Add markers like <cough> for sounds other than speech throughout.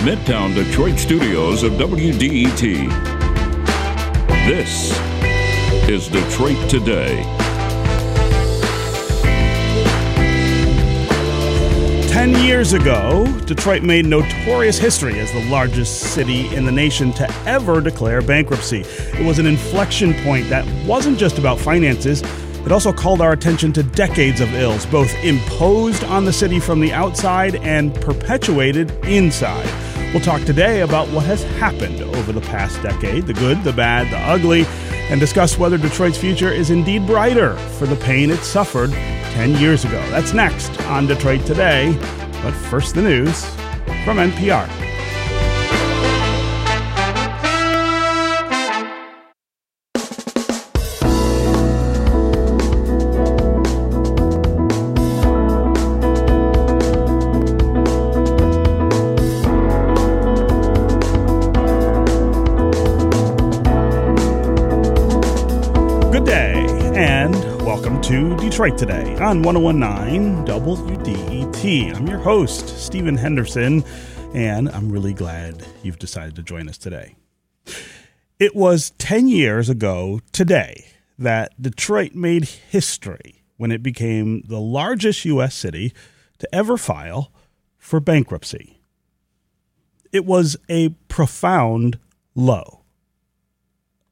the Midtown Detroit studios of WDET. This is Detroit Today. Ten years ago, Detroit made notorious history as the largest city in the nation to ever declare bankruptcy. It was an inflection point that wasn't just about finances. It also called our attention to decades of ills, both imposed on the city from the outside and perpetuated inside. We'll talk today about what has happened over the past decade the good, the bad, the ugly, and discuss whether Detroit's future is indeed brighter for the pain it suffered 10 years ago. That's next on Detroit Today. But first, the news from NPR. Detroit Today on 1019 WDET. I'm your host, Stephen Henderson, and I'm really glad you've decided to join us today. It was 10 years ago today that Detroit made history when it became the largest U.S. city to ever file for bankruptcy. It was a profound low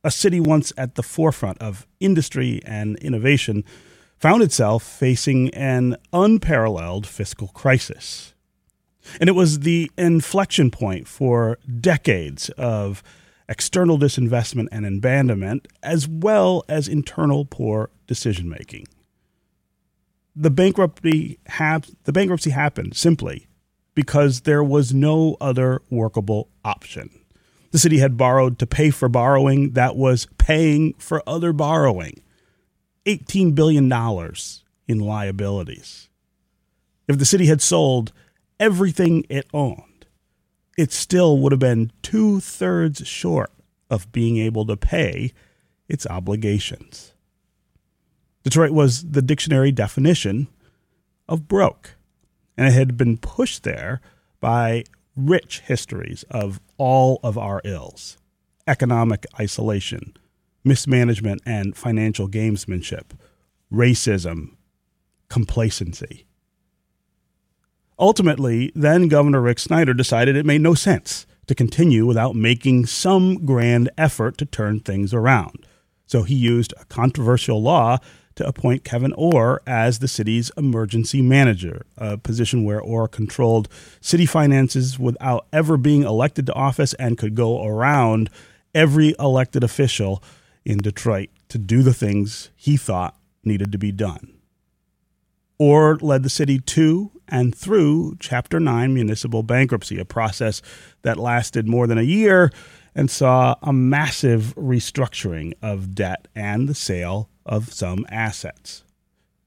a city once at the forefront of industry and innovation, found itself facing an unparalleled fiscal crisis. And it was the inflection point for decades of external disinvestment and abandonment, as well as internal poor decision making. The bankruptcy, hap- the bankruptcy happened simply because there was no other workable option. The city had borrowed to pay for borrowing that was paying for other borrowing. $18 billion in liabilities. If the city had sold everything it owned, it still would have been two thirds short of being able to pay its obligations. Detroit was the dictionary definition of broke, and it had been pushed there by rich histories of all of our ills economic isolation, mismanagement and financial gamesmanship, racism, complacency. Ultimately, then Governor Rick Snyder decided it made no sense to continue without making some grand effort to turn things around. So he used a controversial law to appoint Kevin Orr as the city's emergency manager, a position where Orr controlled city finances without ever being elected to office and could go around every elected official in Detroit to do the things he thought needed to be done. Orr led the city to and through Chapter 9 municipal bankruptcy, a process that lasted more than a year and saw a massive restructuring of debt and the sale of some assets.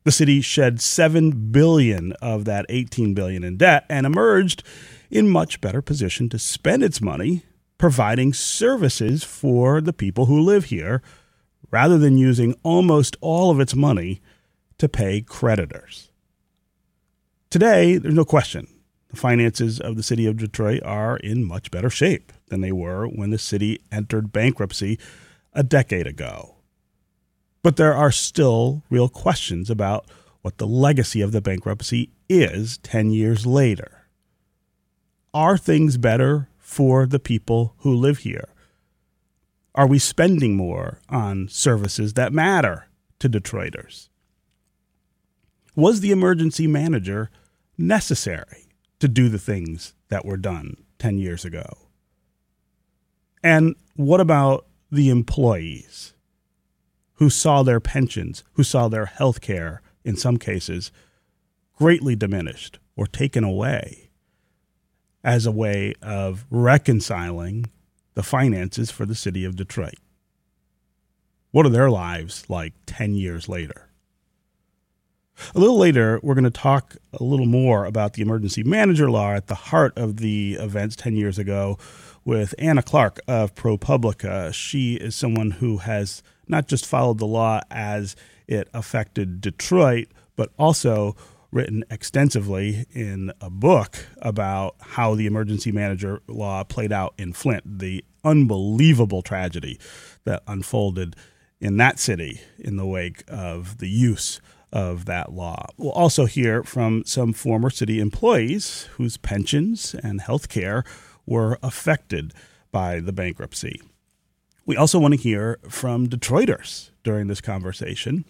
The city shed 7 billion of that 18 billion in debt and emerged in much better position to spend its money providing services for the people who live here rather than using almost all of its money to pay creditors. Today, there's no question the finances of the city of Detroit are in much better shape than they were when the city entered bankruptcy a decade ago. But there are still real questions about what the legacy of the bankruptcy is 10 years later. Are things better for the people who live here? Are we spending more on services that matter to Detroiters? Was the emergency manager necessary to do the things that were done 10 years ago? And what about the employees? who saw their pensions, who saw their health care, in some cases, greatly diminished or taken away as a way of reconciling the finances for the city of Detroit. What are their lives like 10 years later? A little later, we're going to talk a little more about the emergency manager law at the heart of the events 10 years ago with Anna Clark of ProPublica. She is someone who has not just followed the law as it affected Detroit, but also written extensively in a book about how the emergency manager law played out in Flint, the unbelievable tragedy that unfolded in that city in the wake of the use of that law. We'll also hear from some former city employees whose pensions and health care were affected by the bankruptcy. We also want to hear from Detroiters during this conversation.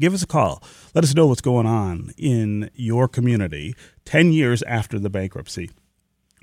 Give us a call. Let us know what's going on in your community 10 years after the bankruptcy.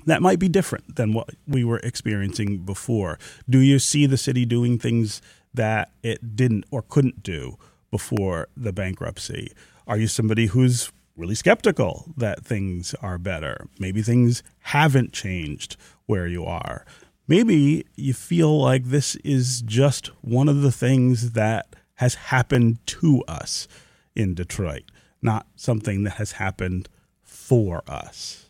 That might be different than what we were experiencing before. Do you see the city doing things that it didn't or couldn't do before the bankruptcy? Are you somebody who's really skeptical that things are better? Maybe things haven't changed where you are. Maybe you feel like this is just one of the things that has happened to us in Detroit, not something that has happened for us.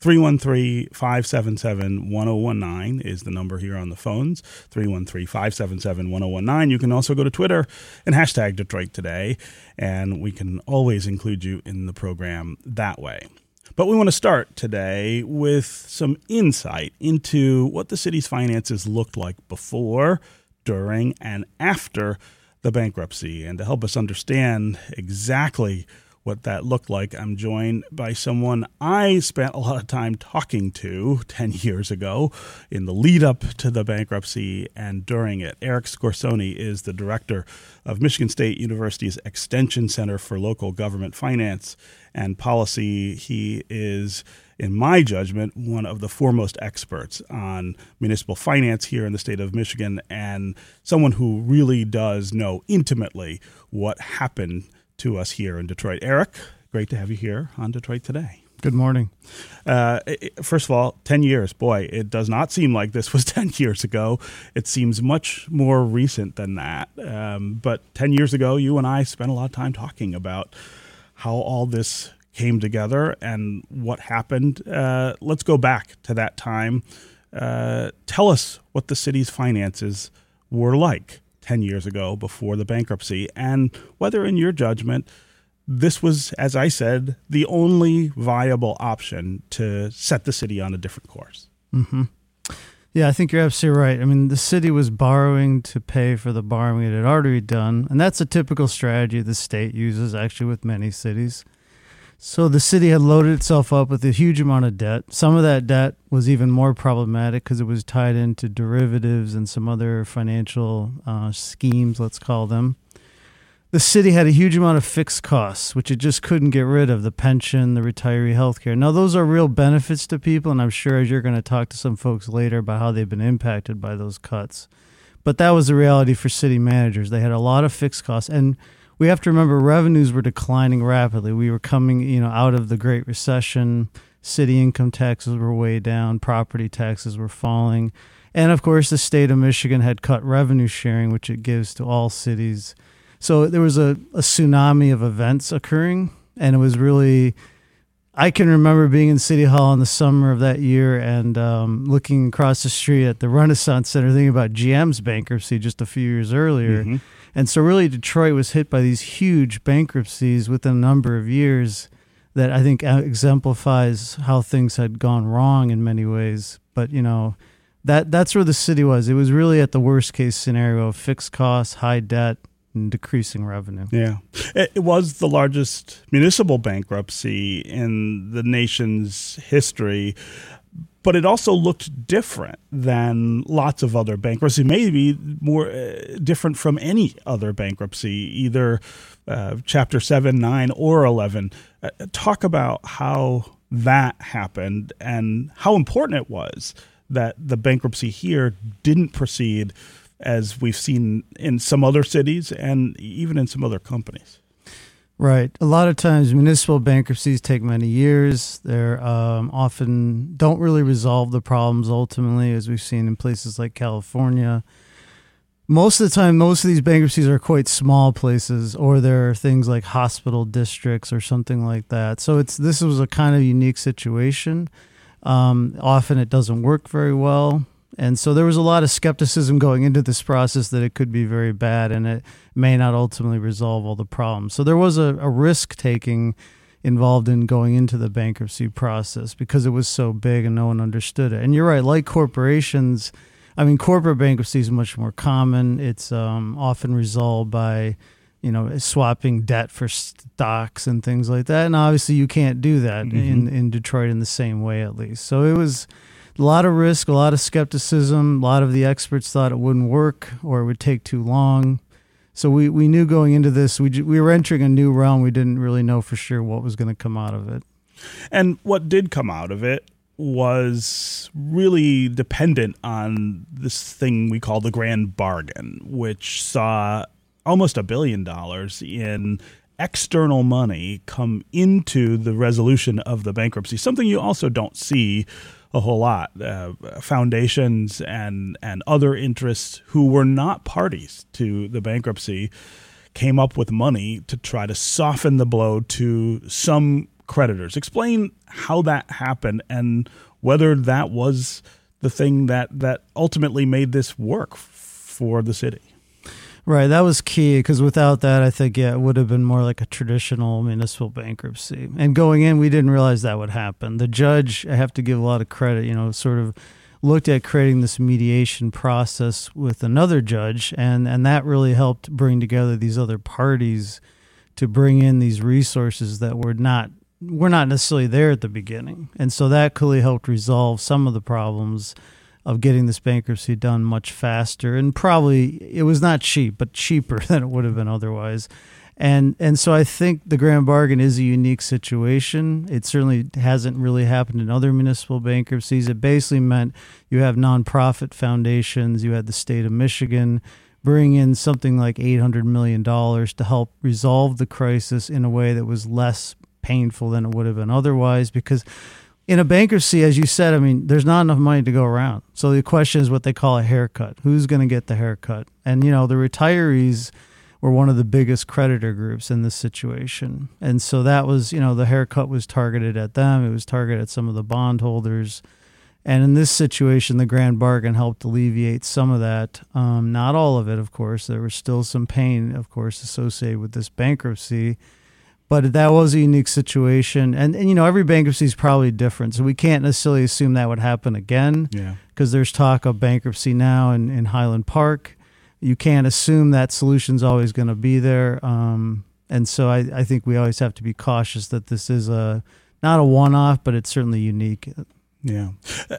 313 577 1019 is the number here on the phones. 313 577 1019. You can also go to Twitter and hashtag Detroit Today, and we can always include you in the program that way. But we want to start today with some insight into what the city's finances looked like before, during, and after the bankruptcy. And to help us understand exactly what that looked like, I'm joined by someone I spent a lot of time talking to 10 <laughs> years ago in the lead up to the bankruptcy and during it. Eric Scorsone is the director of Michigan State University's Extension Center for Local Government Finance and Policy. He is in my judgment, one of the foremost experts on municipal finance here in the state of Michigan and someone who really does know intimately what happened to us here in Detroit. Eric, great to have you here on Detroit Today. Good morning. Uh, first of all, 10 years. Boy, it does not seem like this was <laughs> 10 years ago. It seems much more recent than that. Um, but 10 years ago, you and I spent a lot of time talking about how all this came together and what happened. Uh, let's go back to that time. Uh, tell us what the city's finances were like 10 years ago before the bankruptcy, and whether, in your judgment, this was, as I said, the only viable option to set the city on a different course. Mm-hmm. Yeah, I think you're absolutely right. I mean, the city was borrowing to pay for the borrowing it had already done, and that's a typical strategy the state uses actually with many cities. So the city had loaded itself up with a huge amount of debt. Some of that debt was even more problematic because it was tied into derivatives and some other financial uh, schemes, let's call them. The city had a huge amount of fixed costs, which it just couldn't get rid of the pension, the retiree health care. Now, those are real benefits to people, and I'm sure as you're going to talk to some folks later about how they've been impacted by those cuts. But that was the reality for city managers. They had a lot of fixed costs. And we have to remember revenues were declining rapidly. We were coming, you know, out of the Great Recession. City income taxes were way down, property taxes were falling. And of course, the state of Michigan had cut revenue sharing, which it gives to all cities. So there was a, a tsunami of events occurring, and it was really. I can remember being in City Hall in the summer of that year and um, looking across the street at the Renaissance Center, thinking about GM's bankruptcy just a few years earlier. Mm-hmm. And so, really, Detroit was hit by these huge bankruptcies within a number of years that I think uh, exemplifies how things had gone wrong in many ways. But, you know, that that's where the city was. It was really at the worst case scenario of fixed costs, high debt, and decreasing revenue. Yeah. It was the largest municipal bankruptcy in the nation's history but it also looked different than lots of other bankruptcy, maybe more uh, different from any other bankruptcy, either uh, Chapter 7, 9, or 11. Uh, talk about how that happened and how important it was that the bankruptcy here didn't proceed as we've seen in some other cities and even in some other companies. Right. A lot of times municipal bankruptcies take many years. They're um, often don't really resolve the problems ultimately, as we've seen in places like California. Most of the time, most of these bankruptcies are quite small places, or there are things like hospital districts or something like that. So it's this was a kind of unique situation. Um, often it doesn't work very well. And so there was a lot of skepticism going into this process that it could be very bad and it may not ultimately resolve all the problems. So there was a, a risk taking involved in going into the bankruptcy process because it was so big and no one understood it. And you're right, like corporations, I mean, corporate bankruptcy is much more common. It's um, often resolved by, you know, swapping debt for stocks and things like that. And obviously, you can't do that mm-hmm. in, in Detroit in the same way, at least. So it was a lot of risk, a lot of skepticism. A lot of the experts thought it wouldn't work or it would take too long. So we, we knew going into this, we, we were entering a new realm. We didn't really know for sure what was going to come out of it. And what did come out of it was really dependent on this thing we call the grand bargain, which saw almost a billion dollars in external money come into the resolution of the bankruptcy, something you also don't see a whole lot. Uh, foundations and and other interests who were not parties to the bankruptcy came up with money to try to soften the blow to some creditors. Explain how that happened and whether that was the thing that that ultimately made this work for the city. Right, that was key because without that, I think yeah, it would have been more like a traditional municipal bankruptcy. And going in, we didn't realize that would happen. The judge, I have to give a lot of credit, you know, sort of looked at creating this mediation process with another judge, and and that really helped bring together these other parties to bring in these resources that were not were not necessarily there at the beginning, and so that clearly helped resolve some of the problems of getting this bankruptcy done much faster and probably it was not cheap but cheaper <laughs> than it would have been otherwise and and so I think the grand bargain is a unique situation. It certainly hasn't really happened in other municipal bankruptcies. It basically meant you have nonprofit foundations, you had the state of Michigan bring in something like eight hundred million dollars to help resolve the crisis in a way that was less painful than it would have been otherwise because in a bankruptcy, as you said, I mean, there's not enough money to go around. So the question is what they call a haircut. Who's going to get the haircut? And, you know, the retirees were one of the biggest creditor groups in this situation. And so that was, you know, the haircut was targeted at them, it was targeted at some of the bondholders. And in this situation, the grand bargain helped alleviate some of that. Um, not all of it, of course. There was still some pain, of course, associated with this bankruptcy but that was a unique situation. And, and you know every bankruptcy is probably different so we can't necessarily assume that would happen again yeah. because there's talk of bankruptcy now in, in highland park. You can't assume that solution's always going to be there um, and so I, I think we always have to be cautious that this is a not a one-off but it's certainly unique. Yeah.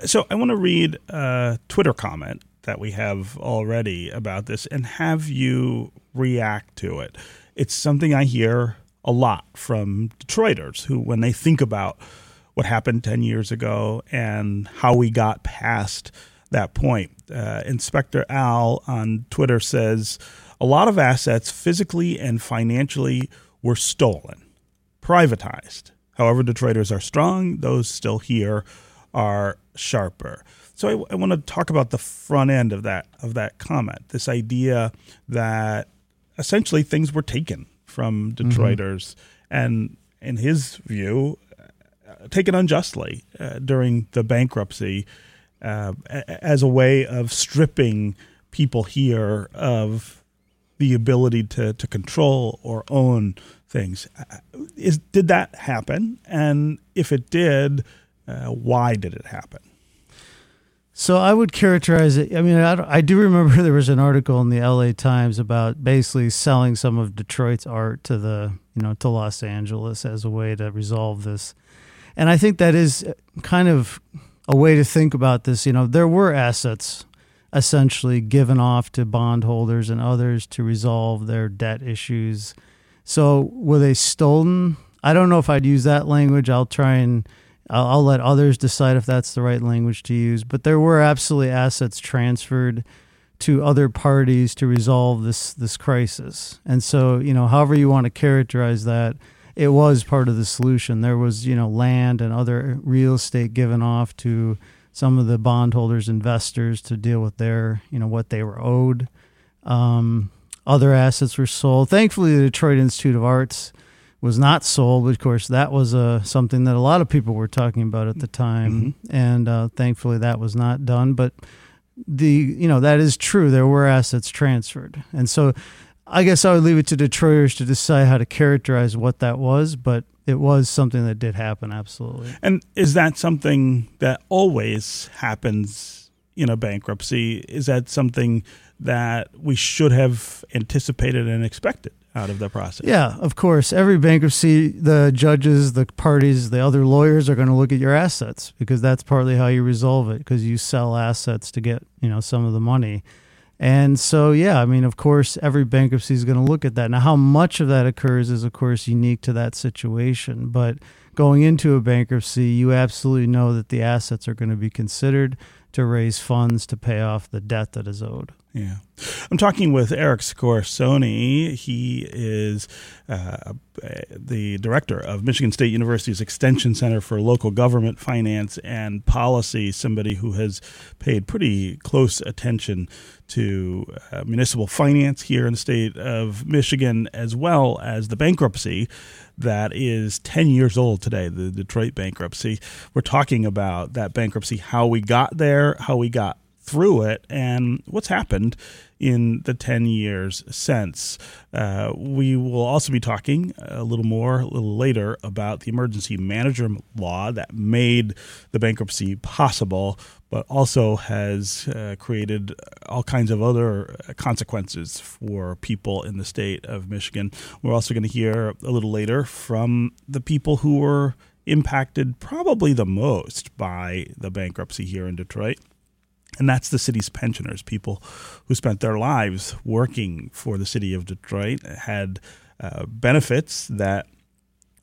So i want to read a twitter comment that we have already about this and have you react to it. It's something i hear a lot from Detroiters who, when they think about what happened 10 years ago and how we got past that point. Uh, Inspector Al on Twitter says a lot of assets physically and financially were stolen, privatized. However, Detroiters are strong, those still here are sharper. So I, I want to talk about the front end of that of that comment. This idea that essentially things were taken from mm-hmm. Detroiters, mm-hmm. and in his view, uh, taken unjustly uh, during the bankruptcy uh, as a way of stripping people here of the ability to, to control or own things. Uh, is did that happen? And if it did, uh, why did it happen? So I would characterize it. I mean, I, I, do remember <laughs> there was an article in the L.A. Times about basically selling some of Detroit's art to the you know to Los Angeles as a way to resolve this, and I think that is uh, kind of a way to think about this. You know, there were assets essentially given off to bondholders and others to resolve their debt issues. So were they stolen? I don't know if I'd use that language. I'll try and I'll, I'll, let others decide if that's the right language to use. But there were absolutely assets transferred to other parties to resolve this this crisis. And so, you know, however you want to characterize that, it was part of the solution. There was, you know, land and other real estate given off to some of the bondholders, investors to deal with their, you know, what they were owed. Um, other assets were sold. Thankfully, the Detroit Institute of Arts was not sold. But of course, that was uh, something that a lot of people were talking about at the time, mm-hmm. and uh, thankfully that was not done. But the you know that is true. There were assets transferred, and so I guess I would leave it to Detroiters to decide how to characterize what that was. But it was something that did happen. Absolutely. And is that something that always happens in a bankruptcy? Is that something that we should have anticipated and expected out of the process? Yeah, of course. Every bankruptcy, the judges, the parties, the other lawyers are going to look at your assets because that's partly how you resolve it because you sell assets to get, you know, some of the money. And so, yeah, I mean, of course, every bankruptcy is going to look at that. Now, how much of that occurs is, of course, unique to that situation. But going into a bankruptcy, you absolutely know that the assets are going to be considered to raise funds to pay off the debt that is owed. Yeah. I'm talking with Eric Scorsone. He is uh, the director of Michigan State University's Extension Center for Local Government Finance and Policy, somebody who has paid pretty close attention to uh, municipal finance here in the state of Michigan, as well as the bankruptcy that is 10 years old today, the Detroit bankruptcy. We're talking about that bankruptcy, how we got there, how we got through it and what's happened in the 10 years since. Uh, we will also be talking a little more, a little later, about the emergency manager law that made the bankruptcy possible, but also has uh, created all kinds of other consequences for people in the state of Michigan. We're also going to hear a little later from the people who were impacted probably the most by the bankruptcy here in Detroit. And that's the city's pensioners, people who spent their lives working for the city of Detroit, had uh, benefits that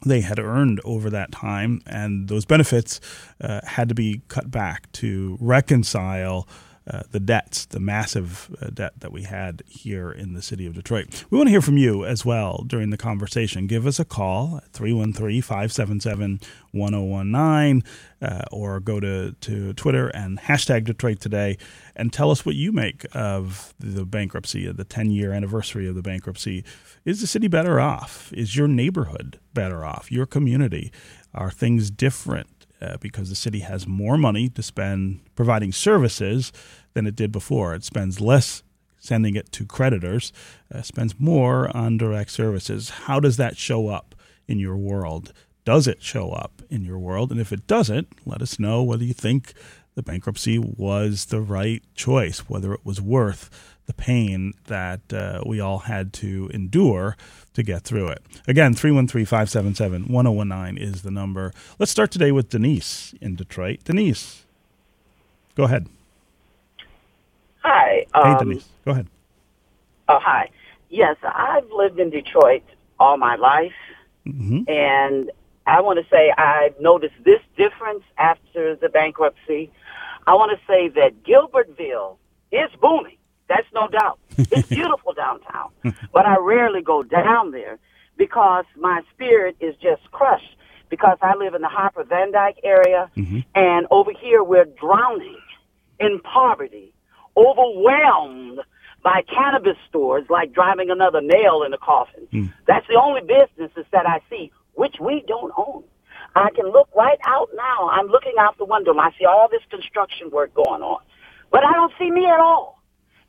they had earned over that time, and those benefits uh, had to be cut back to reconcile uh, the debts, the massive uh, debt that we had here in the city of Detroit. We want to hear from you as well during the conversation. Give us a call at 313 577 1019 uh, or go to, to Twitter and hashtag Detroit Today and tell us what you make of the bankruptcy, the 10 year anniversary of the bankruptcy. Is the city better off? Is your neighborhood better off? Your community? Are things different? uh, because the city has more money to spend providing services than it did before. It spends less sending it to creditors, uh, spends more on direct services. How does that show up in your world? Does it show up in your world? And if it doesn't, let us know whether you think the bankruptcy was the right choice, whether it was worth the pain that uh, we all had to endure to get through it. Again, 313 577 1019 is the number. Let's start today with Denise in Detroit. Denise, go ahead. Hi. Um, hey, Denise, go ahead. Oh, hi. Yes, I've lived in Detroit all my life. Mm-hmm. And I want to say I've noticed this difference after the bankruptcy. I want to say that Gilbertville is booming. That's no doubt. <laughs> It's beautiful downtown, but I rarely go down there because my spirit is just crushed because I live in the Harper Van Dyke area, mm-hmm. and over here we're drowning in poverty, overwhelmed by cannabis stores like driving another nail in a coffin. Mm. That's the only businesses that I see, which we don't own. I can look right out now. I'm looking out the window I see all this construction work going on. But I don't see me at all.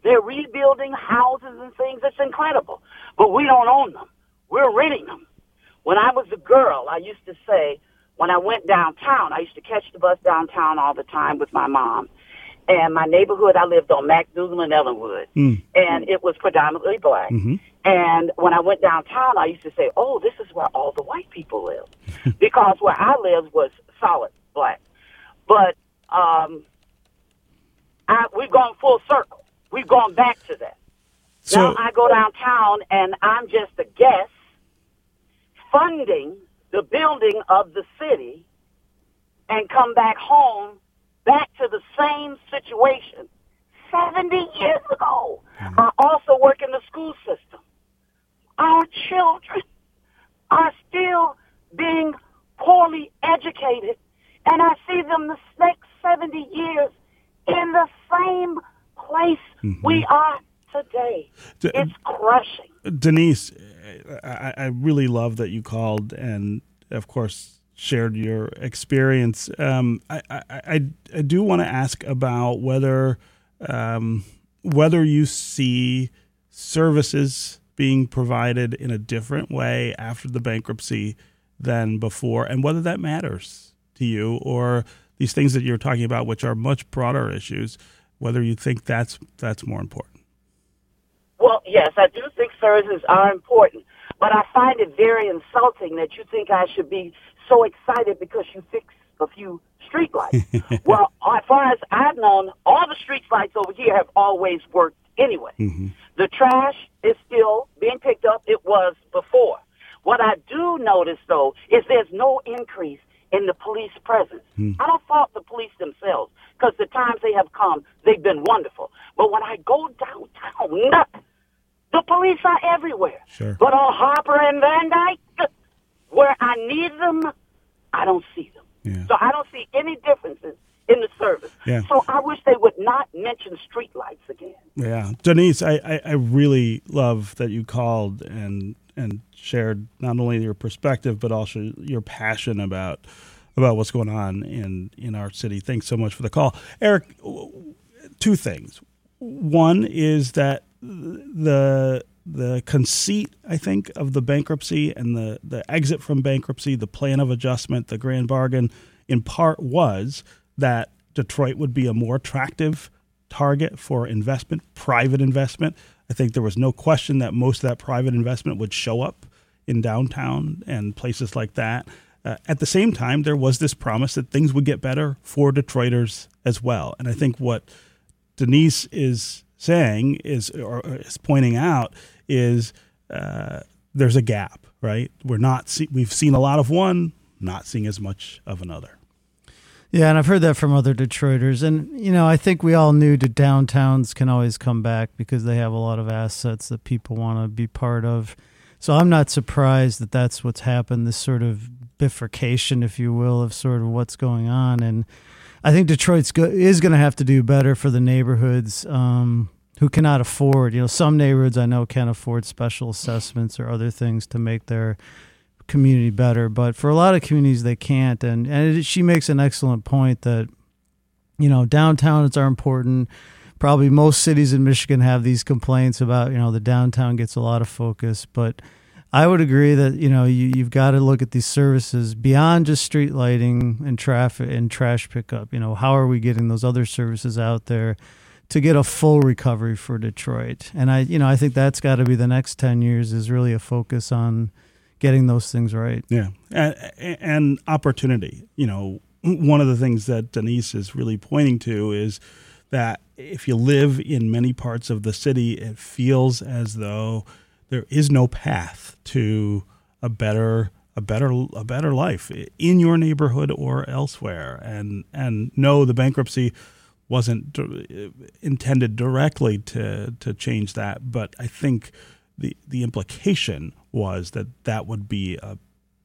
They're rebuilding houses and things. It's incredible. But we don't own them. We're renting them. When I was a girl, I used to say, when I went downtown, I used to catch the bus downtown all the time with my mom. And my neighborhood, I lived on MacDougal and Ellenwood. Mm. And it was predominantly black. Mm-hmm. And when I went downtown, I used to say, oh, this is where all the white people live. <laughs> because where I lived was solid black. But um, I, we've gone full circle. We've gone back to that. So, now I go downtown and I'm just a guest funding the building of the city and come back home back to the same situation 70 years ago. Mm-hmm. I also work in the school system. Our children are still being poorly educated, and I see them the next 70 years in the same place mm-hmm. we are today. D- it's crushing. Denise, I, I, really love that you called and, of course, shared your experience. Um, I, I, I, do want to ask about whether um, whether you see services being provided in a different way after the bankruptcy than before, and whether that matters to you or these things that you're talking about, which are much broader issues, whether you think that's that's more important. Well, yes, I do think services are important, but I find it very insulting that you think I should be so excited because you fixed a few street lights. <laughs> well, as far as I've known, all the street lights over here have always worked anyway. Mm-hmm. The trash is still being picked up. It was before. What I do notice, though, is there's no increase in the police presence. Mm. I don't fault the police themselves because the times they have come, they've been wonderful. But when I go downtown, nothing. <laughs> The police are everywhere. Sure. But on Harper and Van Dyke, <laughs> where I need them, I don't see them. Yeah. So I don't see any differences in the service. Yeah. So I wish they would not mention streetlights again. Yeah, Denise, I, I, I, really love that you called and and shared not only your perspective but also your passion about about what's going on in in our city. Thanks so much for the call, Eric. Two things. One is that the the conceit, I think, of the bankruptcy and the, the exit from bankruptcy, the plan of adjustment, the grand bargain, in part was that Detroit would be a more attractive target for investment, private investment. I think there was no question that most of that private investment would show up in downtown and places like that. Uh, at the same time, there was this promise that things would get better for Detroiters as well. And I think what Denise is saying is, or is pointing out, is uh, there's a gap, right? We're not see- we've seen a lot of one, not seeing as much of another. Yeah, and I've heard that from other Detroiters. And, you know, I think we all knew that downtowns can always come back because they have a lot of assets that people want to be part of. So I'm not surprised that that's what's happened, this sort of bifurcation, if you will, of sort of what's going on. And I think Detroit's go- is going to have to do better for the neighborhoods um, who cannot afford, you know, some neighborhoods I know can't afford special assessments or other things to make their community better. But for a lot of communities, they can't. And, and it, she makes an excellent point that, you know, downtowns are important. Probably most cities in Michigan have these complaints about, you know, the downtown gets a lot of focus. But I would agree that, you know, you, you've got to look at these services beyond just street lighting and traffic and trash pickup. You know, how are we getting those other services out there? To get a full recovery for Detroit. And I, you know, I think that's got to be the next 10 years is really a focus on getting those things right. Yeah, and, and opportunity. You know, <clears throat> one of the things that Denise is really pointing to is that if you live in many parts of the city, it feels as though there is no path to a better a better a better life in your neighborhood or elsewhere and and no the bankruptcy wasn't intended directly to to change that but i think the the implication was that that would be a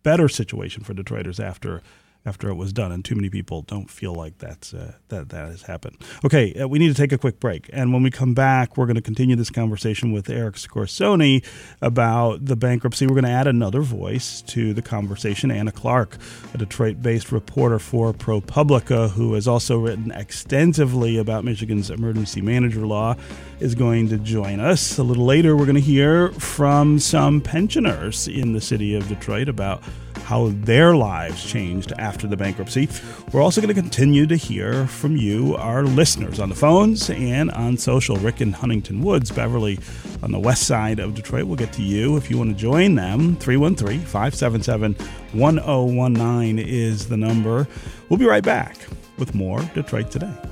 better situation for Detroiters after after it was done, and too many people don't feel like that's uh, that that has happened. Okay, uh, we need to take a quick break, and when we come back, we're going to continue this conversation with Eric Scorsone about the bankruptcy. We're going to add another voice to the conversation. Anna Clark, a Detroit-based reporter for ProPublica, who has also written extensively about Michigan's emergency manager law, is going to join us. A little later, we're going to hear from some pensioners in the city of Detroit about how their lives changed after the bankruptcy. We're also going to continue to hear from you, our listeners, on the phones and on social. Rick in Huntington Woods, Beverly on the west side of Detroit. We'll get to you if you want to join them. 313 577 1019 is the number. We'll be right back with more Detroit Today.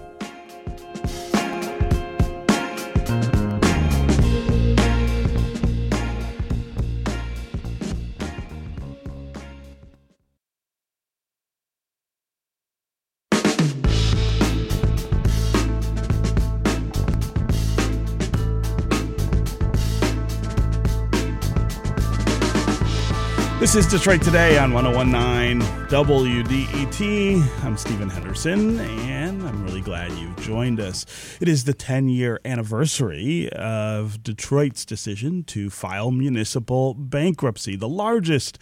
This is Detroit Today on 1019 WDET. I'm Stephen Henderson, and I'm really glad you've joined us. It is the 10 year anniversary of Detroit's decision to file municipal bankruptcy, the largest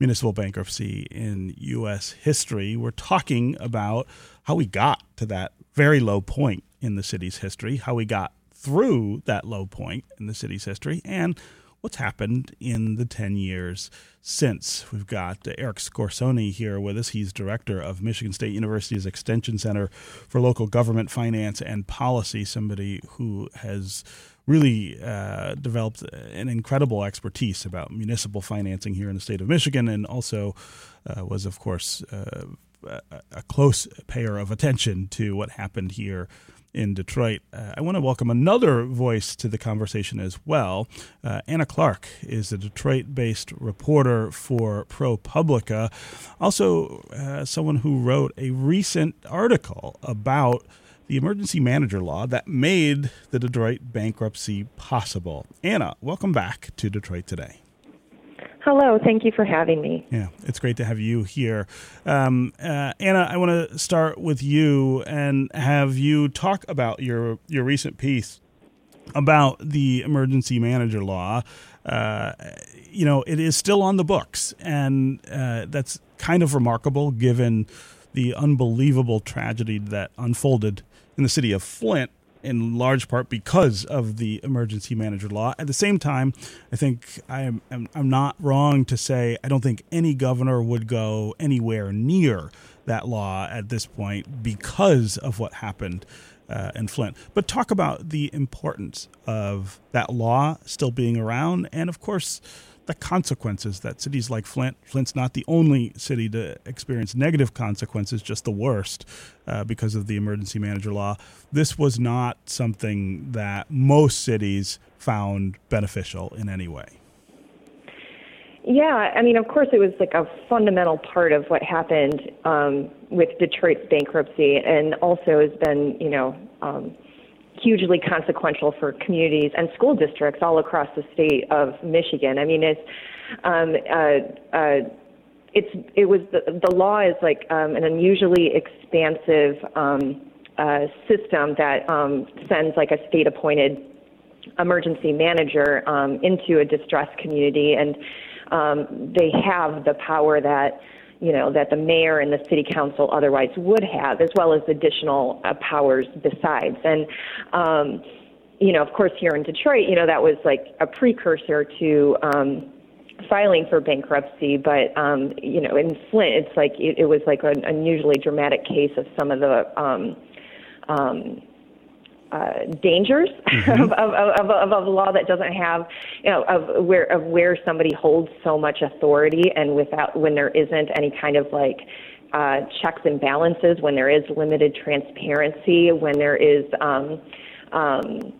municipal bankruptcy in U.S. history. We're talking about how we got to that very low point in the city's history, how we got through that low point in the city's history, and what's happened in the 10 years since. We've got Eric Scorsone here with us. He's director of Michigan State University's Extension Center for Local Government Finance and Policy, somebody who has really uh, developed an incredible expertise about municipal financing here in the state of Michigan and also uh, was, of course, uh, a close payer of attention to what happened here in Detroit. Uh, I want to welcome another voice to the conversation as well. Uh, Anna Clark is a Detroit based reporter for ProPublica, also uh, someone who wrote a recent article about the emergency manager law that made the Detroit bankruptcy possible. Anna, welcome back to Detroit today. Hello, thank you for having me. Yeah, it's great to have you here. Um, uh, Anna, I want to start with you and have you talk about your, your recent piece about the emergency manager law. Uh, you know, it is still on the books, and uh, that's kind of remarkable given the unbelievable tragedy that unfolded in the city of Flint in large part because of the emergency manager law. At the same time, I think I'm, I'm, I'm not wrong to say I don't think any governor would go anywhere near that law at this point because of what happened uh, in Flint. But talk about the importance of that law still being around, and of course, the consequences that cities like Flint, Flint's not the only city to experience negative consequences, just the worst uh, because of the emergency manager law. This was not something that most cities found beneficial in any way. Yeah, I mean, of course, it was like a fundamental part of what happened um, with Detroit's bankruptcy, and also has been, you know, um, hugely consequential for communities and school districts all across the state of Michigan. I mean, it's um, uh, uh, it's it was the, the law is like um, an unusually expansive um, uh, system that um, sends like a state appointed emergency manager um, into a distressed community, and um, they have the power that you know, that the mayor and the city council otherwise would have, as well as additional uh, powers besides. And, um, you know, of course, here in Detroit, you know, that was like a precursor to um, filing for bankruptcy. But, um, you know, in Flint, it's like it, it was like an unusually dramatic case of some of the um, um, uh, dangers mm-hmm. <laughs> of, of, of, of, of a law that doesn't have, you know, of where of where somebody holds so much authority and without when there isn't any kind of like uh, checks and balances, when there is limited transparency, when there is um, um,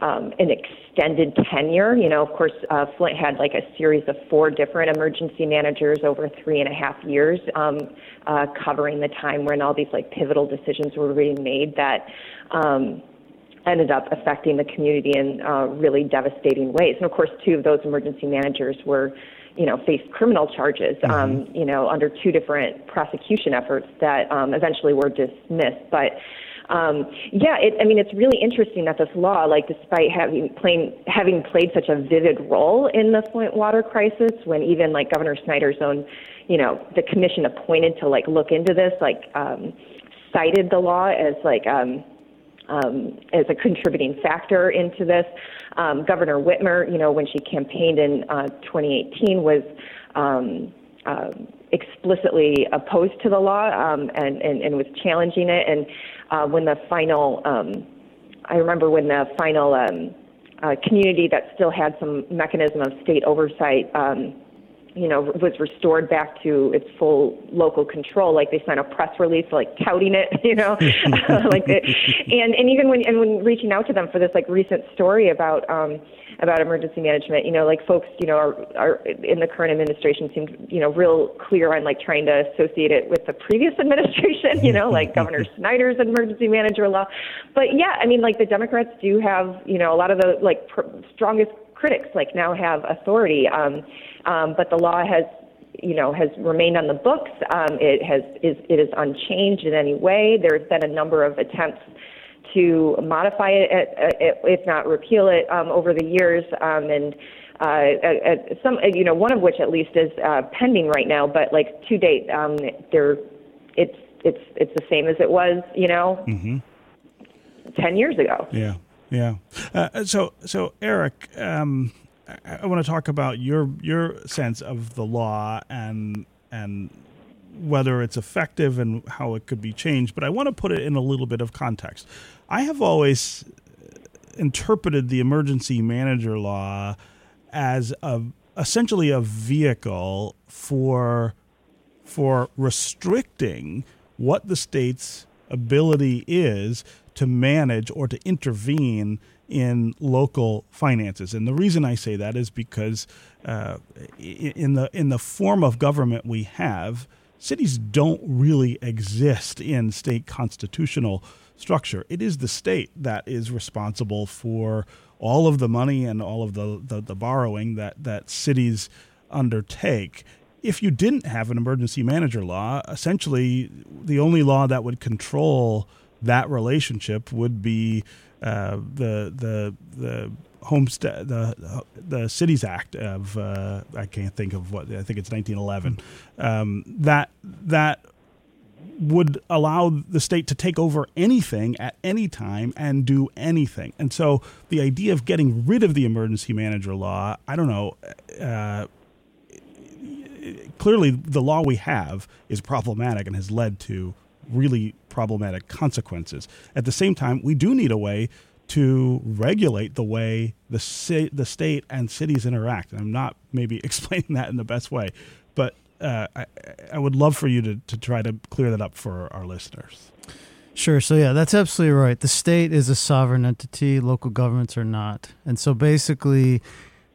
um, an extended tenure. You know, of course, uh, Flint had like a series of four different emergency managers over three and a half years, um, uh, covering the time when all these like pivotal decisions were being made that. Um, ended up affecting the community in uh, really devastating ways. And of course, two of those emergency managers were, you know, faced criminal charges, mm-hmm. um, you know, under two different prosecution efforts that um, eventually were dismissed. But um, yeah, it, I mean, it's really interesting that this law, like, despite having playing, having played such a vivid role in the Flint water crisis, when even like Governor Snyder's own, you know, the commission appointed to like look into this, like, um, cited the law as like. Um, um, as a contributing factor into this. Um, Governor Whitmer, you know, when she campaigned in uh, 2018, was um, uh, explicitly opposed to the law um, and, and, and was challenging it. And uh, when the final, um, I remember when the final um, uh, community that still had some mechanism of state oversight. Um, you know, was restored back to its full local control. Like they sent a press release, like touting it, <laughs> you know, <laughs> like it, and and even when and when reaching out to them for this like recent story about um, about emergency management, you know, like folks, you know, are are in the current administration seemed you know real clear on like trying to associate it with the previous <laughs> administration, you know, like Governor Snyder's emergency manager law. But yeah, I mean, like the Democrats do have you know a lot of the like pr- strongest critics like now have authority. Um, um, but the law has you know has remained on the books. Um, it has is it is unchanged in any way. There's been a number of attempts to modify it, if not repeal it, um, over the years, um, and uh, some you know one of which at least is uh, pending right now. But like to date, um, there it's it's it's the same as it was, you know, mm-hmm. ten years ago. Yeah, yeah. Uh, so so Eric. Um, I, I want to talk about your your sense of the law and and whether it's effective and how it could be changed. But I want to put it in a little bit of context. I have always interpreted the emergency manager law as a essentially a vehicle for for restricting what the state's ability is to manage or to intervene in local finances. And the reason I say that is because uh, in the in the form of government we have, cities don't really exist in state constitutional structure. It is the state that is responsible for all of the money and all of the, the, the borrowing that, that cities undertake. If you didn't have an emergency manager law, essentially the only law that would control that relationship would be uh, the the the homestead the the cities act of uh, I can't think of what I think it's 1911 um, that that would allow the state to take over anything at any time and do anything. And so the idea of getting rid of the emergency manager law, I don't know. Uh, clearly, the law we have is problematic and has led to really problematic consequences. At the same time, we do need a way to regulate the way the ci- the state and cities interact. And I'm not maybe <laughs> explaining that in the best way, but uh, I, I would love for you to, to try to clear that up for our listeners. Sure. So, yeah, that's absolutely right. The state is a sovereign entity, local governments are not. And so, basically,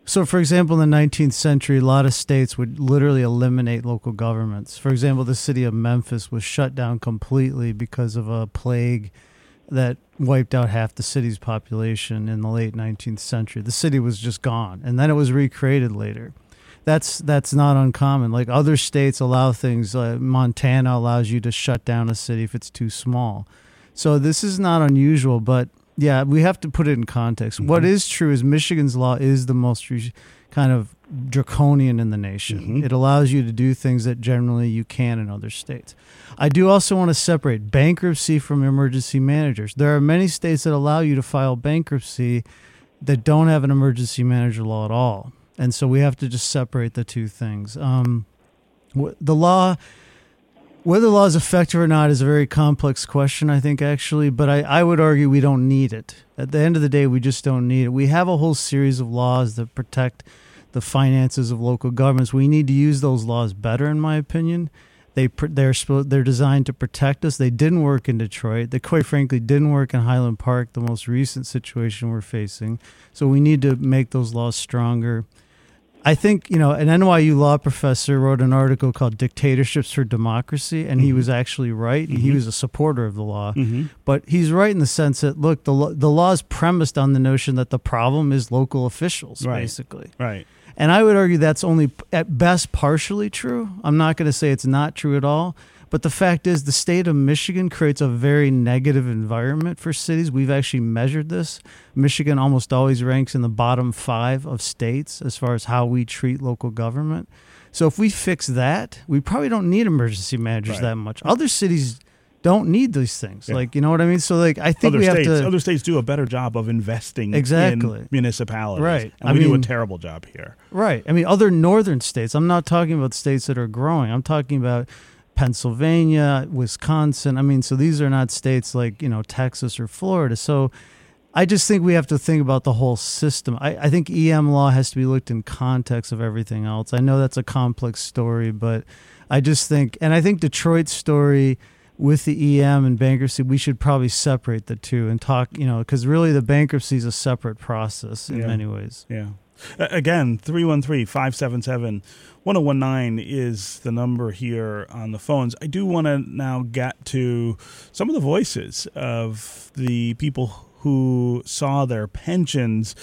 so for example, in the 19th century, a lot of states would literally eliminate local governments. For example, the city of Memphis was shut down completely because of a plague that wiped out half the city's population in the late 19th century. The city was just gone, and then it was recreated later that's that's not uncommon. Like other states allow things. Uh, Montana allows you to shut down a city if it's too small. So this is not unusual, but yeah, we have to put it in context. Mm-hmm. What is true is Michigan's law is the most re- kind of draconian in the nation. Mm-hmm. It allows you to do things that generally you can in other states. I do also want to separate bankruptcy from emergency managers. There are many states that allow you to file bankruptcy that don't have an emergency manager law at all and so we have to just separate the two things. Um, the law, whether the law is effective or not, is a very complex question. I think actually, but I, I would argue we don't need it. At the end of the day, we just don't need it. We have a whole series of laws that protect the finances of local governments. We need to use those laws better, in my opinion. They they're they're designed to protect us. They didn't work in Detroit. They quite frankly didn't work in Highland Park, the most recent situation we're facing. So we need to make those laws stronger. I think, you know, an NYU law professor wrote an article called Dictatorships for Democracy, and mm-hmm. he was actually right. Mm-hmm. He was a supporter of the law. Mm-hmm. But he's right in the sense that, look, the, the law is premised on the notion that the problem is local officials, right. basically. Right. And I would argue that's only at best partially true. I'm not going to say it's not true at all. But the fact is, the state of Michigan creates a very negative environment for cities. We've actually measured this. Michigan almost always ranks in the bottom five of states as far as how we treat local government. So if we fix that, we probably don't need emergency managers right. that much. Other cities don't need these things. Yeah. Like, you know what I mean? So, like, I think other we states, have to. Other states do a better job of investing exactly. in municipalities. Right. And I we mean, do a terrible job here. Right. I mean, other northern states, I'm not talking about states that are growing. I'm talking about Pennsylvania, Wisconsin. I mean, so these are not states like, you know, Texas or Florida. So I just think we have to think about the whole system. I, I think EM law has to be looked in context of everything else. I know that's a complex story, but I just think, and I think Detroit's story with the EM and bankruptcy, we should probably separate the two and talk, you know, because really the bankruptcy is a separate process in yeah. many ways. Yeah. Again, 313 577 1019 is the number here on the phones. I do want to now get to some of the voices of the people who saw their pensions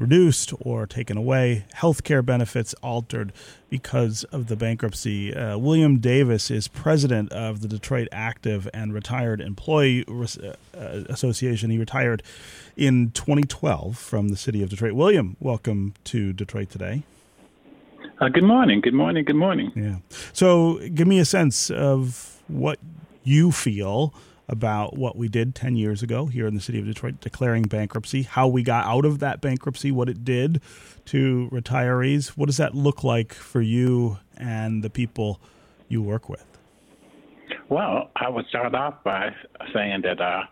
reduced or taken away, health care benefits altered because of the bankruptcy. Uh, William Davis is president of the Detroit Active and Retired Employee uh, Association. He retired in 2012 from the city of Detroit. William, welcome to Detroit today. Uh, good morning. Good morning. Good morning. Yeah. So, give me a sense of what you feel about what we did 10 years ago here in the city of Detroit, declaring bankruptcy, how we got out of that bankruptcy, what it did to retirees. What does that look like for you and the people you work with? Well, I would start off by saying that uh,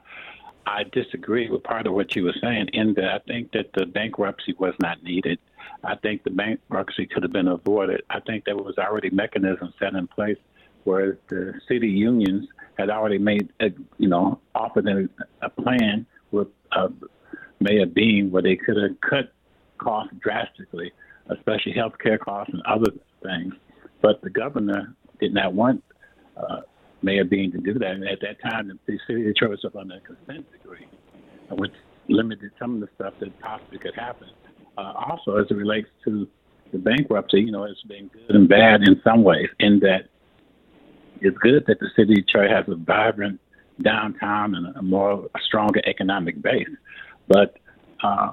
I disagree with part of what you were saying in that I think that the bankruptcy was not needed. I think the bankruptcy could have been avoided. I think there was already mechanisms set in place where the city unions had already made, a, you know, offered a, a plan with uh, Mayor Bing where they could have cut costs drastically, especially health care costs and other things. But the governor did not want uh, Mayor Bing to do that. And at that time, the city of Detroit was up a consent decree, which limited some of the stuff that possibly could happen. Uh, also, as it relates to the bankruptcy, you know, it's been good and bad in some ways, in that it's good that the city of Detroit has a vibrant downtown and a more a stronger economic base. But uh,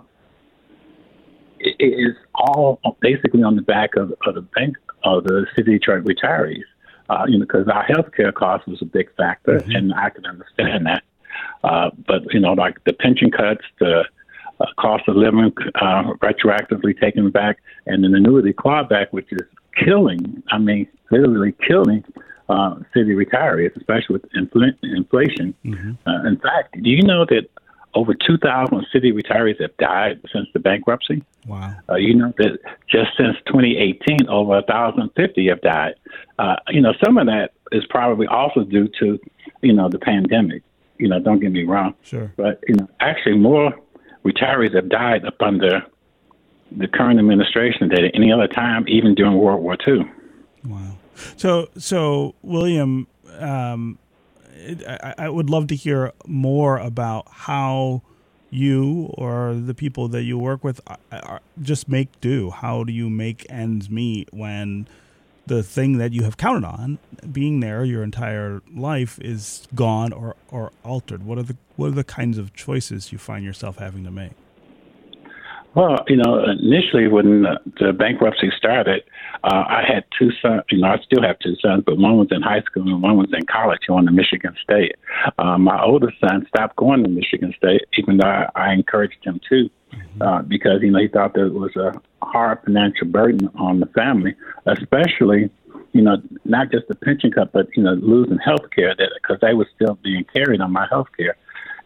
it is all basically on the back of, of the bank of the city of Detroit retirees uh, you know, because our healthcare cost was a big factor, mm-hmm. and I can understand that. Uh, but you know, like the pension cuts, the uh, cost of living uh, retroactively taken back, and an annuity clawback, which is killing. I mean, literally killing uh, city retirees, especially with infl- inflation. Mm-hmm. Uh, in fact, do you know that over 2,000 city retirees have died since the bankruptcy. Wow. Uh, you know that just since 2018, over 1,050 have died. Uh, you know, some of that is probably also due to, you know, the pandemic. You know, don't get me wrong. Sure. But, you know, actually more retirees have died up under the current administration than at any other time, even during World War II. Wow. So, so William, um, I, I would love to hear more about how you or the people that you work with uh, just make do. How do you make ends meet when the thing that you have counted on being there your entire life is gone or, or altered? What are the what are the kinds of choices you find yourself having to make? Well, you know, initially when the, bankruptcy started, uh, I had two sons. You know, I still have two sons, but one was in high school and one was in college going to Michigan State. Uh, my oldest son stopped going to Michigan State, even though I, I encouraged him to, uh, because you know he thought that it was a hard financial burden on the family, especially you know, not just the pension cut, but you know, losing health care that because they were still being carried on my health care.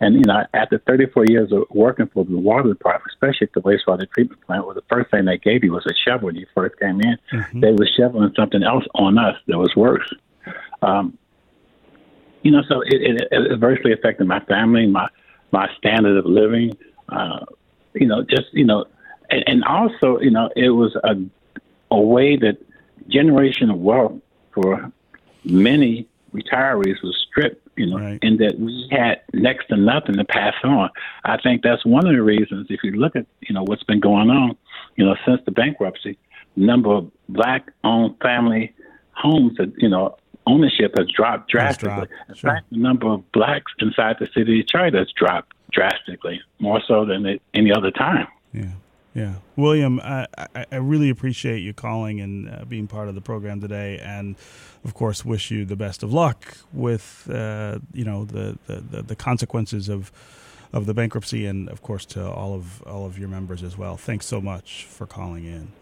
And you know, after 34 years of working for the water department, especially at the wastewater treatment plant, where the first thing they gave you was a shovel when you first came in, mm-hmm. they were shoveling something else on us that was worse. Um, you know, so it, it, it adversely affected my family, my my standard of living. Uh, you know, just you know, and, and also you know, it was a a way that generation of wealth for many retirees was stripped you know, right. and that we had next to nothing to pass on. I think that's one of the reasons. If you look at you know what's been going on, you know, since the bankruptcy, number of black-owned family homes that you know ownership has dropped drastically. Dropped. In sure. fact, the number of blacks inside the city of Detroit has dropped drastically, more so than at any other time. Yeah. Yeah, William, I, I, really appreciate you calling and uh, being part of the program today, and of course, wish you the best of luck with uh, you know the, the, the consequences of of the bankruptcy, and of course to all of all of your members as well. Thanks so much for calling in.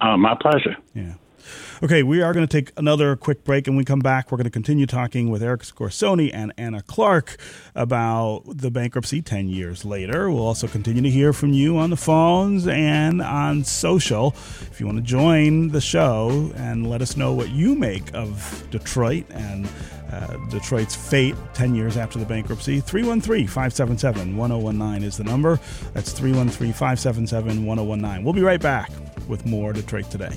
Uh, my pleasure. Yeah. Okay, we are going to take another quick break, and we come back. We're going to continue talking with Eric Scorsone and Anna Clark about the bankruptcy 10 years later. We'll also continue to hear from you on the phones and on social. If you want to join the show and let us know what you make of Detroit and uh, Detroit's fate 10 years after the bankruptcy. 313 577 1019 is the number. That's 313 577 1019. We'll be right back with more Detroit Today.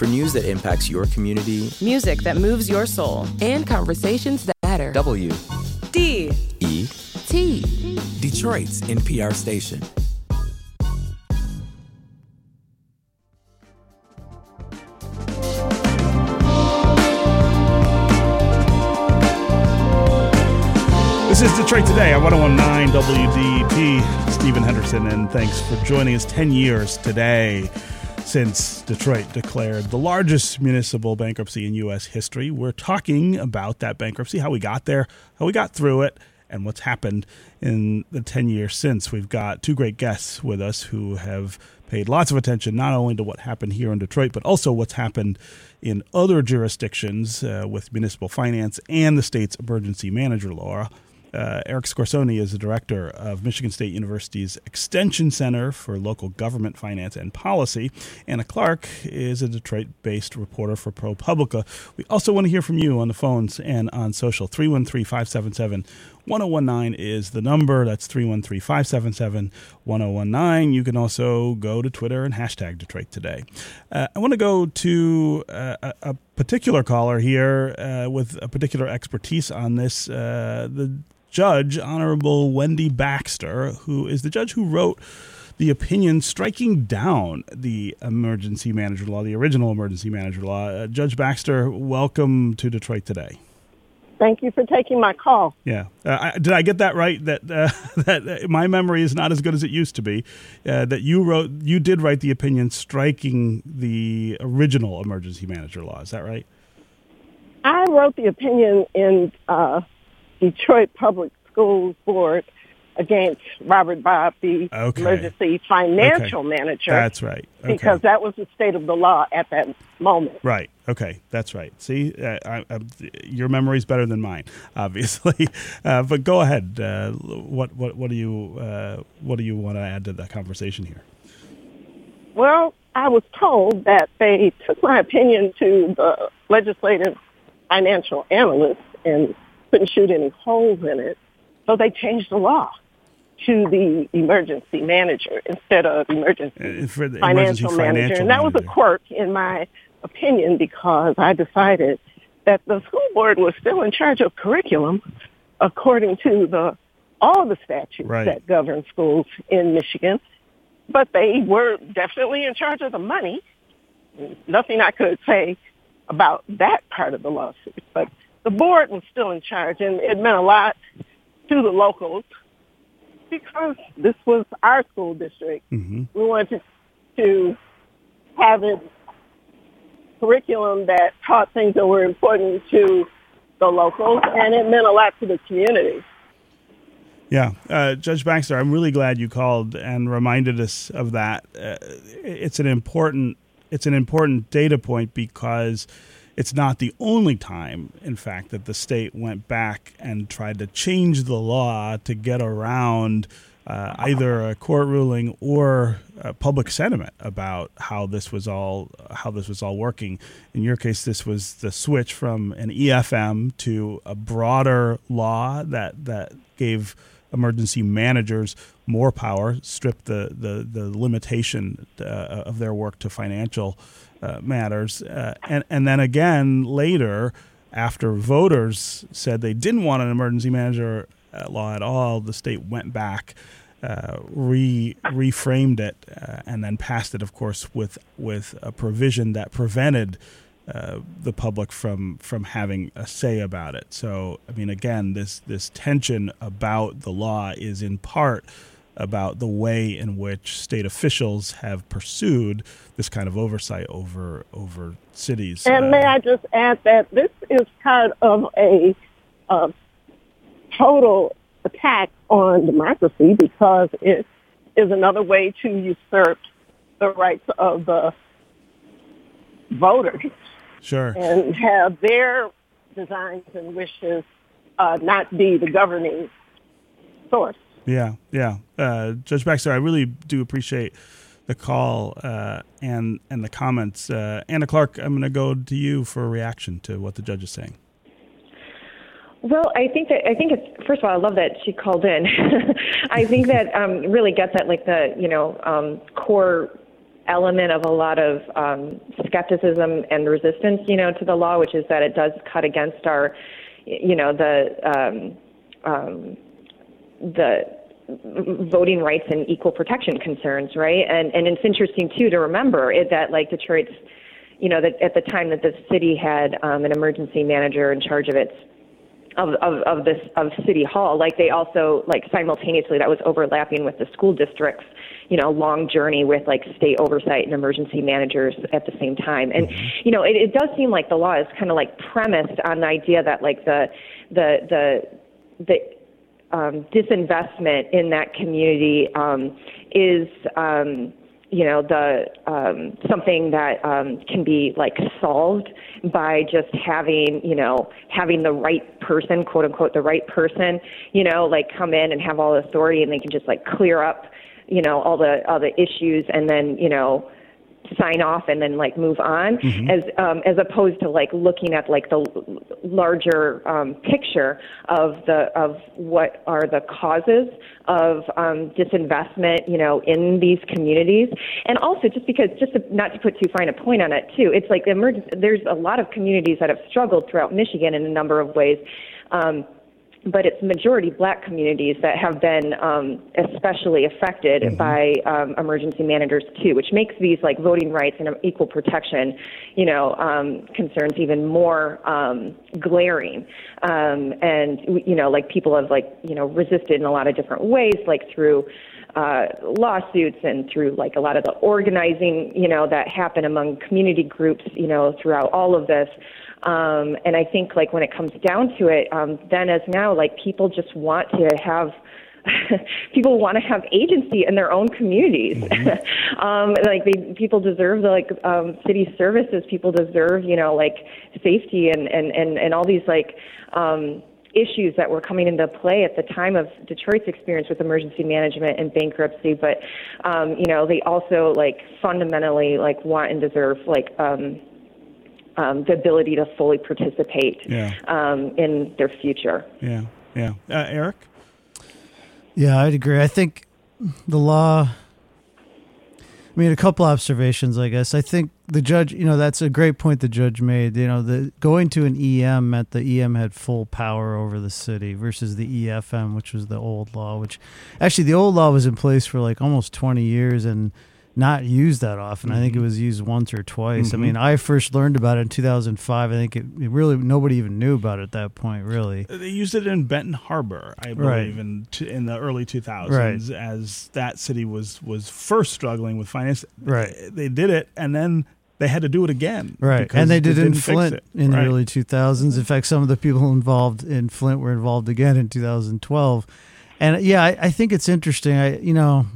For news that impacts your community, music that moves your soul, and conversations that matter. W D E T Detroit's NPR station. This This is Detroit Today on 1019 WDET. Stephen Henderson, and thanks for joining us 10 years today since Detroit declared the largest municipal bankruptcy in U.S. history. We're talking about that bankruptcy, how we got there, how we got through it, and what's happened in the 10 years since. We've got two great guests with us who have paid lots of attention not only to what happened here in Detroit, but also what's happened in other jurisdictions uh, with municipal finance and the state's emergency manager law. Uh, Eric Scorsone is the director of Michigan State University's Extension Center for Local Government Finance and Policy. Anna Clark is a Detroit based reporter for ProPublica. We also want to hear from you on the phones and on social. 313 577 1019 is the number. That's 313 577 1019. You can also go to Twitter and hashtag Detroit Today. Uh, I want to go to uh, a, particular caller here uh, with a particular expertise on this. Uh, the judge, Honorable Wendy Baxter, who is the judge who wrote the opinion striking down the emergency manager law, the original emergency manager law. Uh, judge Baxter, welcome to Detroit today. Thank you for taking my call. Yeah, uh, I, did I get that right? That uh, <laughs> that my memory is not as good as it used to be. Uh, that you wrote, you did write the opinion striking the original emergency manager law. Is that right? I wrote the opinion in uh, Detroit Public Schools Board against Robert Bobb, the okay. emergency financial okay. manager. That's right. Okay. Because that was the state of the law at that moment. Right. Okay. That's right. See, uh, I, I, your memory's better than mine, <laughs> obviously. Uh, but go ahead. Uh, what what what do you uh, what do you want to add to the conversation here? Well, I was told that they took my opinion to the legislative financial analyst and couldn't shoot any holes in it. So they changed the law to the emergency manager instead of emergency, uh, financial, emergency manager. and that was a quirk in my opinion because I decided that the school board was still in charge of curriculum according to the all the statutes Right. that govern schools in Michigan. But they were definitely in charge of the money. Nothing I could say about that part of the lawsuit. But the board was still in charge and it meant a lot to the locals because this was our school district. Mhm. We wanted to have it curriculum that taught things that were important to the locals and it meant a lot to the community. Yeah, uh, Judge Baxter, I'm really glad you called and reminded us of that. Uh, it's an important it's an important data point because it's not the only time, in fact, that the state went back and tried to change the law to get around uh, either a court ruling or public sentiment about how this was all how this was all working. In your case, this was the switch from an EFM to a broader law that that gave emergency managers more power, stripped the the, the limitation uh, of their work to financial uh, matters, uh, and and then again later, after voters said they didn't want an emergency manager law at all, the state went back. Uh, re reframed it uh, and then passed it, of course, with with a provision that prevented uh, the public from from having a say about it. So, I mean, again, this this tension about the law is in part about the way in which state officials have pursued this kind of oversight over over cities. And Uh, may I just add that this is kind of a uh, total attack on democracy because it is another way to usurp the rights of the voters sure. and have their designs and wishes uh, not be the governing source. Yeah, yeah. Uh, Judge Baxter, I really do appreciate the call uh, and and the comments. Uh, Anna Clark, I'm going to go to you for a reaction to what the judge is saying. Well, I think that I think it's first of all, I love that she called in. <laughs> I think that um, really gets at like the you know um, core element of a lot of um, skepticism and resistance, you know, to the law, which is that it does cut against our, you know, the um, um, the voting rights and equal protection concerns, right? And and it's interesting too to remember it, that like Detroit's, you know, that at the time that the city had um, an emergency manager in charge of its of, of, of this of City Hall. Like they also like simultaneously that was overlapping with the school districts, you know, long journey with like state oversight and emergency managers at the same time. And you know, it, it does seem like the law is kind of like premised on the idea that like the the the the um, disinvestment in that community um, is um, you know the um, something that um, can be like solved by just having you know having the right person quote unquote the right person you know like come in and have all the authority and they can just like clear up you know all the all the issues and then you know sign off and then like move on Mhm. as um as opposed to like looking at like the larger um picture of the of what are the causes of um disinvestment you know in these communities and also just because just to, not to put too fine a point on it too it's like the there's a lot of communities that have struggled throughout Michigan in a number of ways um but it's majority black communities that have been um, especially affected by um, emergency managers too, which makes these like voting rights and equal protection, you know, um, concerns even more um, glaring. Um, and you know, like people have like you know resisted in a lot of different ways, like through uh, lawsuits and through like a lot of the organizing, you know, that happen among community groups, you know, throughout all of this. Um, and I think like when it comes down to it, um, then as now, like people just want to have <laughs> people want to have agency in their own communities. <laughs> um, like they, people deserve the like um, city services. People deserve, you know, like safety and and and and all these like. Um, issues that were coming into play at the time of Detroit's experience with emergency management and bankruptcy but um you know they also like fundamentally like want and deserve like um um the ability to fully participate Yeah. um in their future Yeah, yeah. Uh, Eric? Yeah, I'd agree. I think the law. I mean, a couple observations, I guess. I think the judge, you know, that's a great point the judge made. You know, the going to an EM meant the EM had full power over the city versus the EFM, which was the old law. Which actually, the old law was in place for like almost twenty years and not used that often. I think it was used once or twice. I Mhm. mean, I first learned about it in two thousand five. I think it, it really nobody even knew about it at that point, really. They used it in Benton Harbor, I believe, Right. in in the early 2000s, as that city was was first struggling with finance. Right. They did it, and then they had to do it again. Right, and they did it in Flint it. in Right. the early 2000s. In fact, some of the people involved in Flint were involved again in 2012. And yeah, I, I think it's interesting. I, you know,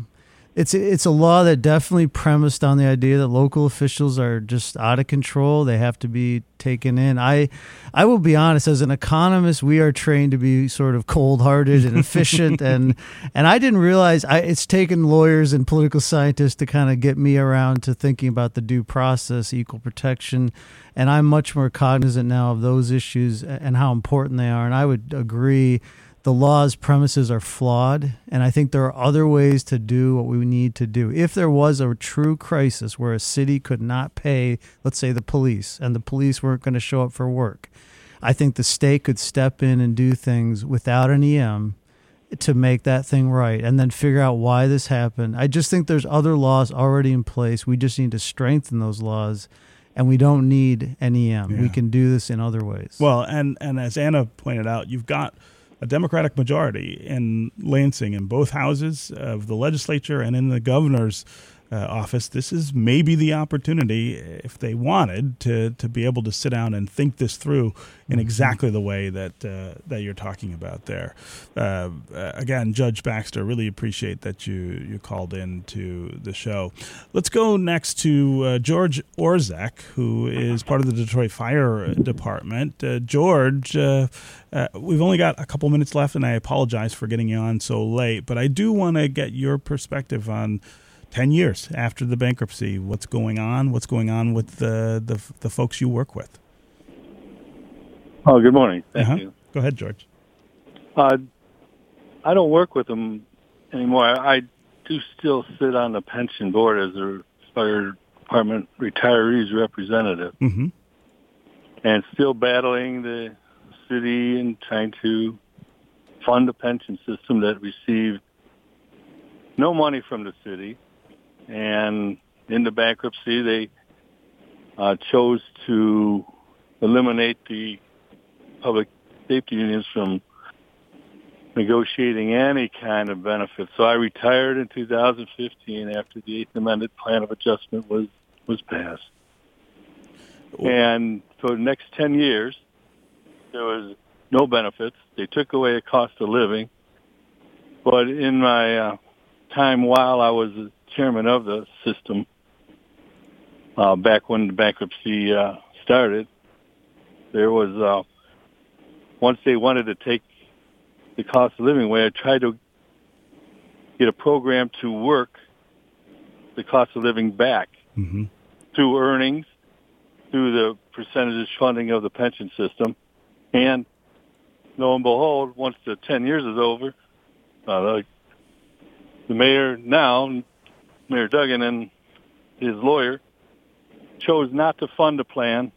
it's it's a law that definitely premised on the idea that local officials are just out of control. They have to be taken in. I I will be honest, as an economist, we are trained to be sort of cold-hearted and efficient, <laughs> and and I didn't realize I, it's taken lawyers and political scientists to kind of get me around to thinking about the due process, equal protection, and I'm much more cognizant now of those issues and how important they are. And I would agree the law's premises are flawed, and I think there are other ways to do what we need to do. If there was a true crisis where a city could not pay, let's say, the police, and the police weren't going to show up for work, I think the state could step in and do things without an EM to make that thing right and then figure out why this happened. I just think there's other laws already in place. We just need to strengthen those laws and we don't need an EM. We can do this in other ways. Well, and and as Anna pointed out, you've got a Democratic majority in Lansing in both houses of the legislature and in the governor's uh, office. This is maybe the opportunity, if they wanted, to to be able to sit down and think this through in exactly the way that uh, that you're talking about there. Uh, uh, again, Judge Baxter, really appreciate that you you called in to the show. Let's go next to uh, George Orzech, who is part of the Detroit Fire Department. Uh, George, uh, uh, we've only got a couple minutes left, and I apologize for getting you on so late, but I do want to get your perspective on. 10 years after the bankruptcy, what's going on? What's going on with the, the, the folks you work with? Oh, good morning. Thank Uh-huh. you. Go ahead, George. Uh, I don't work with them anymore. I do still sit on the pension board as a fire department retirees representative, Mm-hmm. and still battling the city and trying to fund a pension system that received no money from the city. And in the bankruptcy, they uh, chose to eliminate the public safety unions from negotiating any kind of benefits. So I retired in 2015 after the Eighth Amended Plan of Adjustment was was passed. And for the next 10 years, there was no benefits. They took away a cost of living. But in my uh, time while I was chairman of the system, uh, back when the bankruptcy uh, started, there was uh, once they wanted to take the cost of living away, I tried to get a program to work the cost of living back mm-hmm. through earnings, through the percentages funding of the pension system, and lo and behold, once the 10 years is over, uh, the, the mayor now, Mayor Duggan and his lawyer, chose not to fund a plan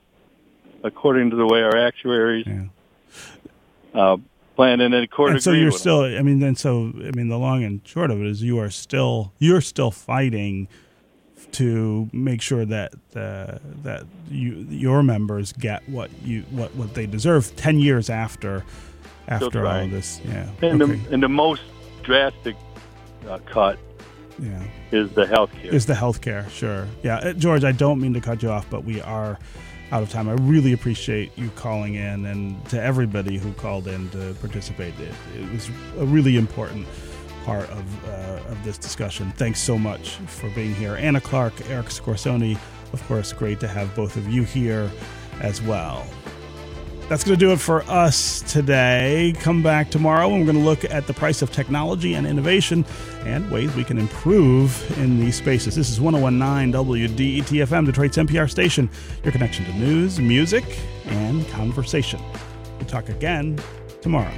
according to the way our actuaries yeah. uh, planned, and then court and so you're still. I mean, then so I mean, the long and short of it is you are still you're still fighting to make sure that uh, that you your members get what you what what they deserve ten years after after all this. Yeah. And, okay. the, and the most drastic uh, cut yeah. is the health care. is the health care. Sure. Yeah. Uh, George, I don't mean to cut you off, but we are out of time. I really appreciate you calling in and to everybody who called in to participate. It, it was a really important part of, uh, of this discussion. Thanks so much for being here. Anna Clark, Eric Scorsone, of course, great to have both of you here as well. That's going to do it for us today. Come back tomorrow and we're going to look at the price of technology and innovation and ways we can improve in these spaces. This is 1019 WDETFM, Detroit's NPR station, your connection to news, music, and conversation. We'll talk again tomorrow.